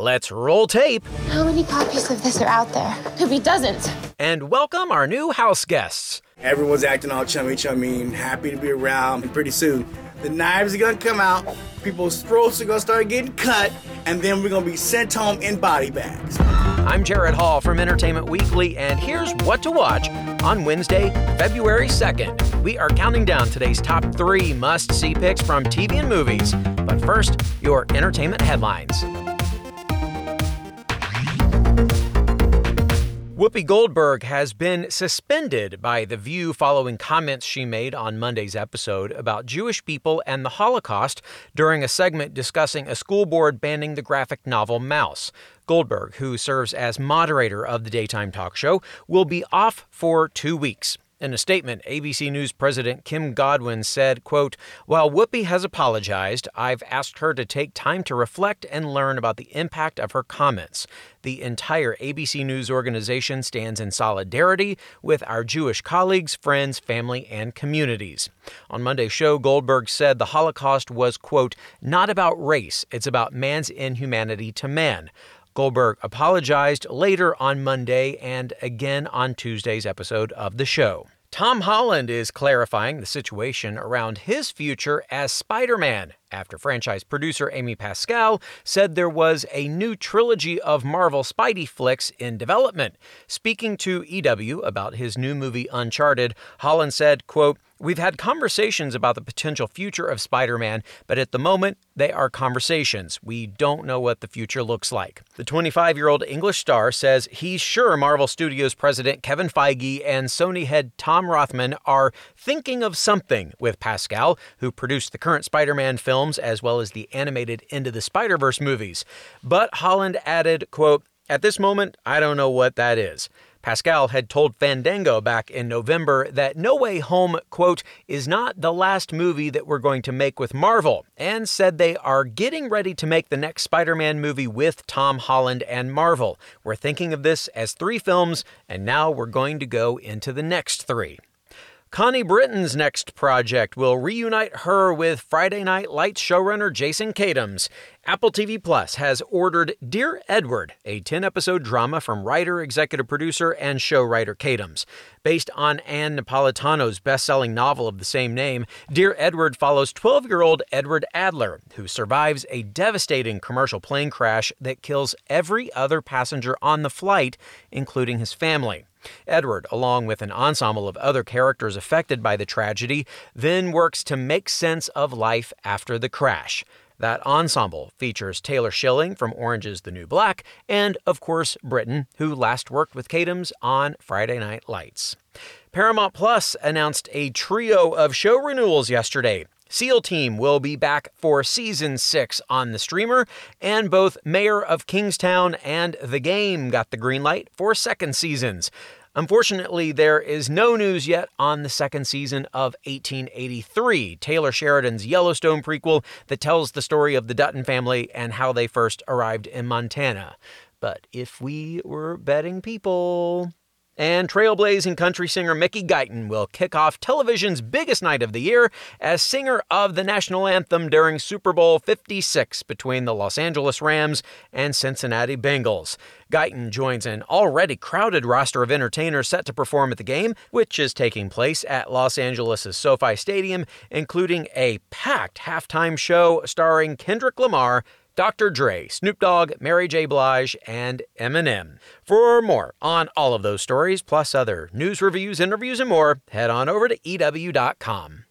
Let's roll tape How many copies of this are out there? Could be dozens. and welcome our new house guests. Everyone's acting all chummy chummy and happy to be around. And pretty soon, the knives are gonna come out, people's throats are gonna start getting cut, and then we're gonna be sent home in body bags. I'm Jared Hall from Entertainment Weekly, and here's what to watch on Wednesday, February 2nd. We are counting down today's top three must see picks from TV and movies. But first, your entertainment headlines. Whoopi Goldberg has been suspended by The View following comments she made on Monday's episode about Jewish people and the Holocaust during a segment discussing a school board banning the graphic novel Maus. Goldberg, who serves as moderator of the daytime talk show, will be off for two weeks. In a statement, ABC News President Kim Godwin said, quote, While Whoopi has apologized, I've asked her to take time to reflect and learn about the impact of her comments. The entire ABC News organization stands in solidarity with our Jewish colleagues, friends, family, and communities. On Monday's show, Goldberg said the Holocaust was, quote, not about race, it's about man's inhumanity to man. Goldberg apologized later on Monday and again on Tuesday's episode of the show. Tom Holland is clarifying the situation around his future as Spider Man after franchise producer Amy Pascal said there was a new trilogy of Marvel Spidey flicks in development. Speaking to EW about his new movie Uncharted, Holland said, quote, We've had conversations about the potential future of Spider Man, but at the moment, they are conversations. We don't know what the future looks like. The 25 year old English star says he's sure Marvel Studios president Kevin Feige and Sony head Tom Rothman are thinking of something with Pascal, who produced the current Spider Man films as well as the animated Into the Spider Verse movies. But Holland added, quote, At this moment, I don't know what that is. Pascal had told Fandango back in November that No Way Home, quote, is not the last movie that we're going to make with Marvel, and said they are getting ready to make the next Spider Man movie with Tom Holland and Marvel. We're thinking of this as three films, and now we're going to go into the next three. Connie Britton's next project will reunite her with Friday Night Lights showrunner Jason Katims. Apple TV Plus has ordered Dear Edward, a 10 episode drama from writer, executive producer, and show writer Katims. Based on Ann Napolitano's best selling novel of the same name, Dear Edward follows 12 year old Edward Adler, who survives a devastating commercial plane crash that kills every other passenger on the flight, including his family. Edward, along with an ensemble of other characters affected by the tragedy, then works to make sense of life after the crash. That ensemble features Taylor Schilling from Orange is the New Black and, of course, Britton, who last worked with Katims on Friday Night Lights. Paramount Plus announced a trio of show renewals yesterday. SEAL Team will be back for season six on the streamer, and both Mayor of Kingstown and The Game got the green light for second seasons. Unfortunately, there is no news yet on the second season of 1883, Taylor Sheridan's Yellowstone prequel that tells the story of the Dutton family and how they first arrived in Montana. But if we were betting people. And trailblazing country singer Mickey Guyton will kick off television's biggest night of the year as singer of the national anthem during Super Bowl 56 between the Los Angeles Rams and Cincinnati Bengals. Guyton joins an already crowded roster of entertainers set to perform at the game, which is taking place at Los Angeles' SoFi Stadium, including a packed halftime show starring Kendrick Lamar, Dr. Dre, Snoop Dogg, Mary J. Blige, and Eminem. For more on all of those stories, plus other news reviews, interviews, and more, head on over to EW.com.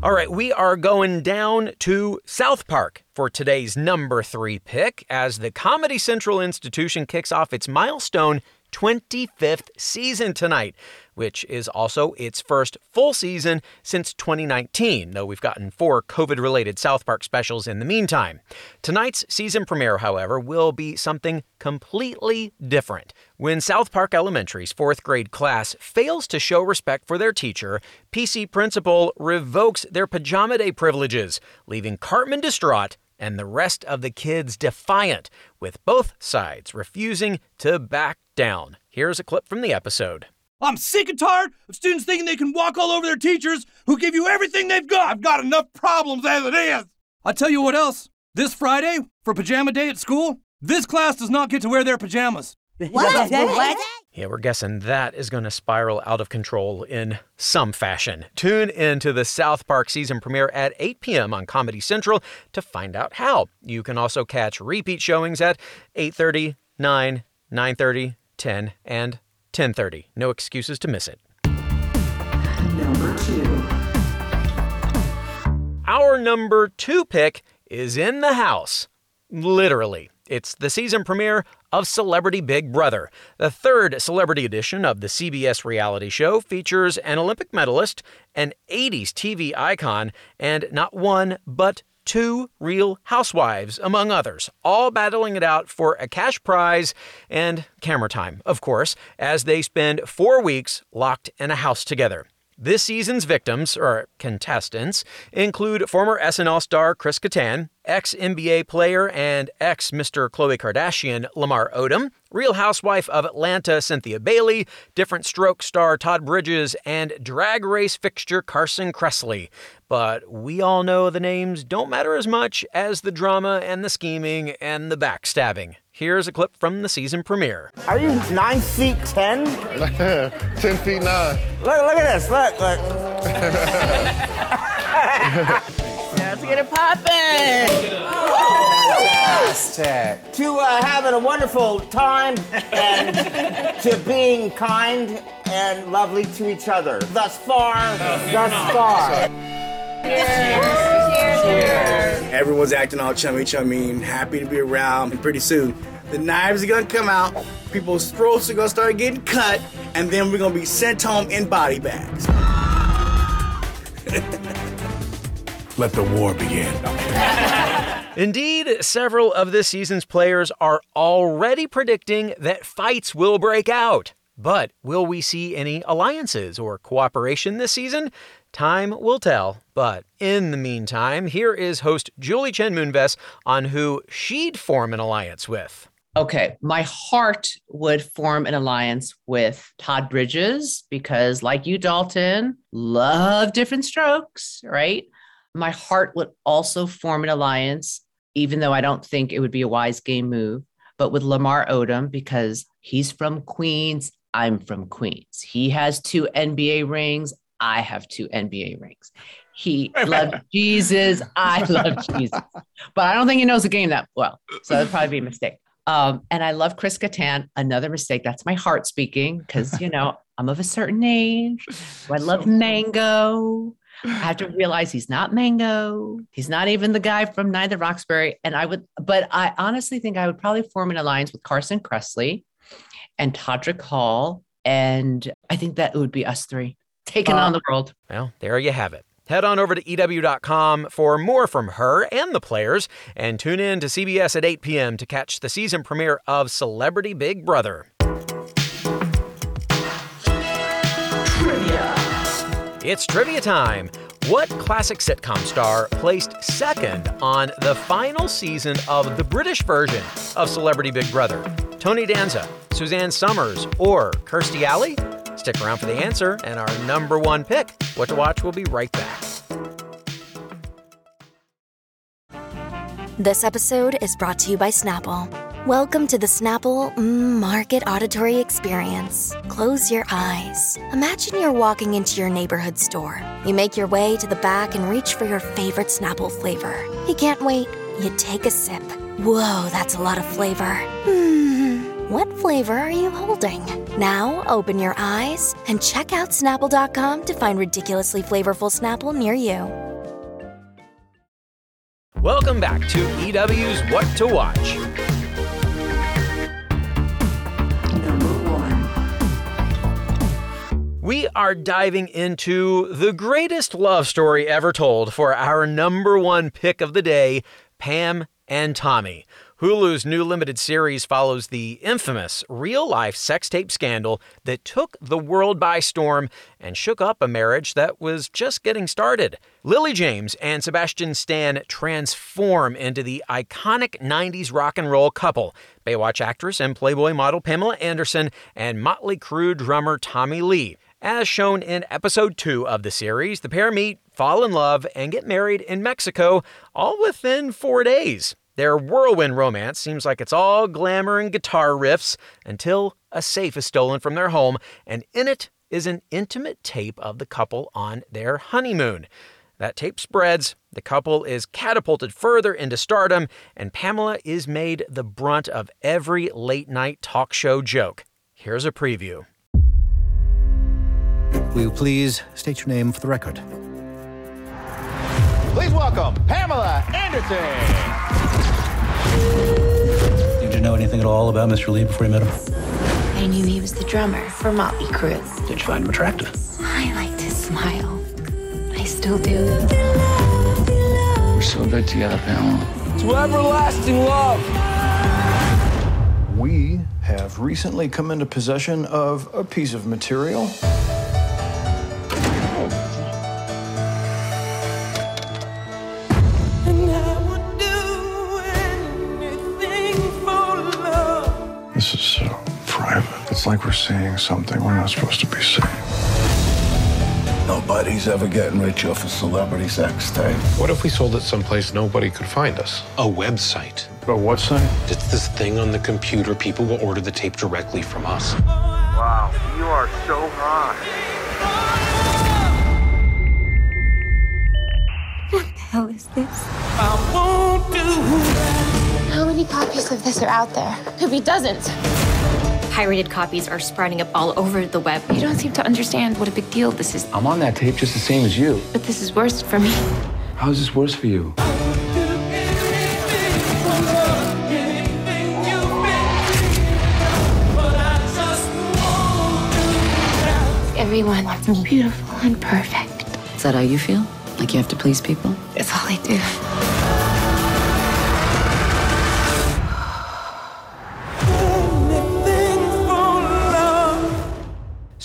All right, we are going down to South Park for today's number three pick as the Comedy Central institution kicks off its milestone 25th season tonight. Which is also its first full season since 2019, though we've gotten four COVID related South Park specials in the meantime. Tonight's season premiere, however, will be something completely different. When South Park Elementary's fourth grade class fails to show respect for their teacher, PC principal revokes their pajama day privileges, leaving Cartman distraught and the rest of the kids defiant, with both sides refusing to back down. Here's a clip from the episode. I'm sick and tired of students thinking they can walk all over their teachers who give you everything they've got. I've got enough problems as it is. I tell you what else. This Friday, for pajama day at school, this class does not get to wear their pajamas. What? what? Yeah, we're guessing that is going to spiral out of control in some fashion. Tune in to the South Park season premiere at 8 p.m. on Comedy Central to find out how. You can also catch repeat showings at 8:30, 9, 9:30, 10, and 10:30. No excuses to miss it. Number two. Our number 2 pick is in the house. Literally. It's the season premiere of Celebrity Big Brother. The third celebrity edition of the CBS reality show features an Olympic medalist, an 80s TV icon, and not one, but two real housewives, among others, all battling it out for a cash prize and camera time, of course, as they spend four weeks locked in a house together. This season's victims, or contestants, include former SNL star Chris Kattan, ex NBA player and ex Mr. Khloe Kardashian Lamar Odom, Real Housewife of Atlanta Cynthia Bailey, Different Stroke star Todd Bridges, and drag race fixture Carson Kressley. But we all know the names don't matter as much as the drama and the scheming and the backstabbing. Here's a clip from the season premiere. Are you nine feet ten? Ten feet nine. Look, look at this. Look, look. Let's get it poppin'. Fantastic. To uh, having a wonderful time and to being kind and lovely to each other. Thus far, thus far. Everyone's acting all chummy chummy and happy to be around. And pretty soon, the knives are gonna come out, people's throats are gonna start getting cut, and then we're gonna be sent home in body bags. Let the war begin. Indeed, several of this season's players are already predicting that fights will break out. But will we see any alliances or cooperation this season? Time will tell. But in the meantime, here is host Julie Chen Moonves on who she'd form an alliance with. Okay, my heart would form an alliance with Todd Bridges because, like you, Dalton, love different strokes, right? My heart would also form an alliance, even though I don't think it would be a wise game move, but with Lamar Odom because he's from Queens. I'm from Queens. He has two NBA rings. I have two NBA rings. He loves Jesus. I love Jesus. But I don't think he knows the game that well. So that'd probably be a mistake. Um, and I love Chris Kattan. Another mistake. That's my heart speaking because, you know, I'm of a certain age. So I love Mango. I have to realize he's not Mango. He's not even the guy from Neither Roxbury. And I would, but I honestly think I would probably form an alliance with Carson Kressley and Todrick Hall. And I think that it would be us three taking on the world. Well, there you have it. Head on over to EW.com for more from her and the players, and tune in to CBS at 8 p.m. to catch the season premiere of Celebrity Big Brother. Trivia. It's trivia time. What classic sitcom star placed second on the final season of the British version of Celebrity Big Brother? Tony Danza, Suzanne Somers, or Kirstie Alley? Stick around for the answer and our number one pick. What to Watch will be right back. This episode is brought to you by Snapple. Welcome to the Snapple Market Auditory Experience. Close your eyes. Imagine you're walking into your neighborhood store. You make your way to the back and reach for your favorite Snapple flavor. You can't wait. You take a sip. Whoa, that's a lot of flavor. Hmm, flavor are you holding? Now open your eyes and check out Snapple.com to find ridiculously flavorful Snapple near you. Welcome back to EW's What to Watch. We are diving into the greatest love story ever told for our number one pick of the day Pam and Tommy. Hulu's new limited series follows the infamous real life sex tape scandal that took the world by storm and shook up a marriage that was just getting started. Lily James and Sebastian Stan transform into the iconic 90s rock and roll couple Baywatch actress and Playboy model Pamela Anderson and Motley Crue drummer Tommy Lee. As shown in episode 2 of the series, the pair meet, fall in love, and get married in Mexico all within four days. Their whirlwind romance seems like it's all glamour and guitar riffs until a safe is stolen from their home, and in it is an intimate tape of the couple on their honeymoon. That tape spreads, the couple is catapulted further into stardom, and Pamela is made the brunt of every late night talk show joke. Here's a preview. Will you please state your name for the record? Please welcome Pamela Anderson. Did you know anything at all about Mr. Lee before you met him? I knew he was the drummer for Motley Crue. Did you find him attractive? I liked his smile. I still do. We're so good together, Pamela. To everlasting love. We have recently come into possession of a piece of material. This is so private. It's like we're seeing something we're not supposed to be seeing. Nobody's ever getting rich off a celebrity sex tape. What if we sold it someplace nobody could find us? A website. A what site? It's this thing on the computer. People will order the tape directly from us. Wow, you are so hot. What the hell is this? I won't do How many copies of this are out there? Could be dozens. Pirated copies are sprouting up all over the web. You don't seem to understand what a big deal this is. I'm on that tape just the same as you. But this is worse for me. How is this worse for you? Everyone wants me beautiful and perfect. Is that how you feel? Like you have to please people? It's all I do.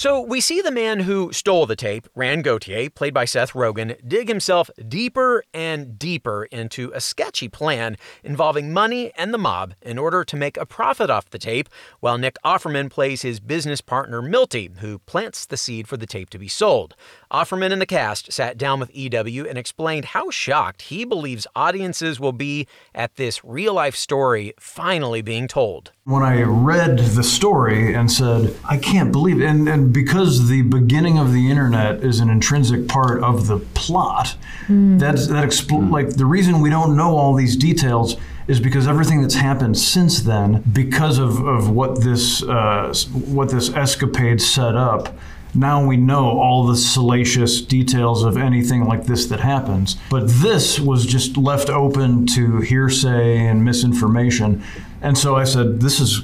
So we see the man who stole the tape, Rand Gautier, played by Seth Rogen, dig himself deeper and deeper into a sketchy plan involving money and the mob in order to make a profit off the tape, while Nick Offerman plays his business partner Milty, who plants the seed for the tape to be sold. Offerman and the cast sat down with EW and explained how shocked he believes audiences will be at this real life story finally being told. When I read the story and said, I can't believe it, and, and because the beginning of the internet is an intrinsic part of the plot, mm. that's that expl- like the reason we don't know all these details is because everything that's happened since then, because of, of what this uh, what this escapade set up, now we know all the salacious details of anything like this that happens. But this was just left open to hearsay and misinformation. And so I said, this is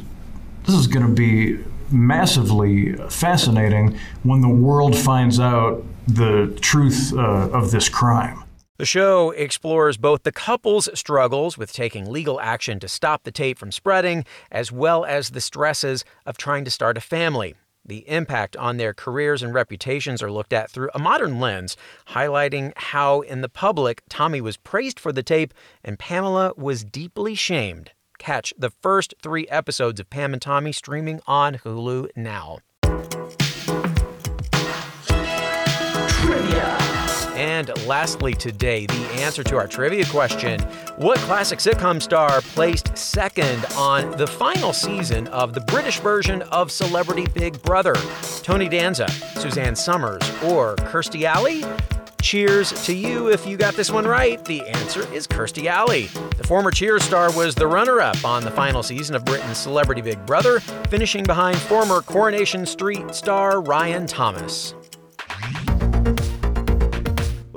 this is going to be massively fascinating when the world finds out the truth uh, of this crime. The show explores both the couple's struggles with taking legal action to stop the tape from spreading, as well as the stresses of trying to start a family. The impact on their careers and reputations are looked at through a modern lens, highlighting how, in the public, Tommy was praised for the tape and Pamela was deeply shamed. Catch the first three episodes of Pam and Tommy streaming on Hulu now. Trivia. And lastly, today, the answer to our trivia question What classic sitcom star placed second on the final season of the British version of Celebrity Big Brother? Tony Danza, Suzanne Somers, or Kirstie Alley? Cheers to you if you got this one right. The answer is Kirstie Alley. The former Cheers star was the runner up on the final season of Britain's Celebrity Big Brother, finishing behind former Coronation Street star Ryan Thomas.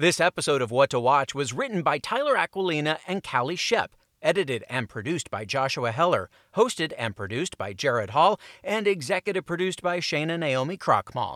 This episode of What to Watch was written by Tyler Aquilina and Callie Shep, edited and produced by Joshua Heller, hosted and produced by Jared Hall, and executive produced by Shana Naomi Krochmal.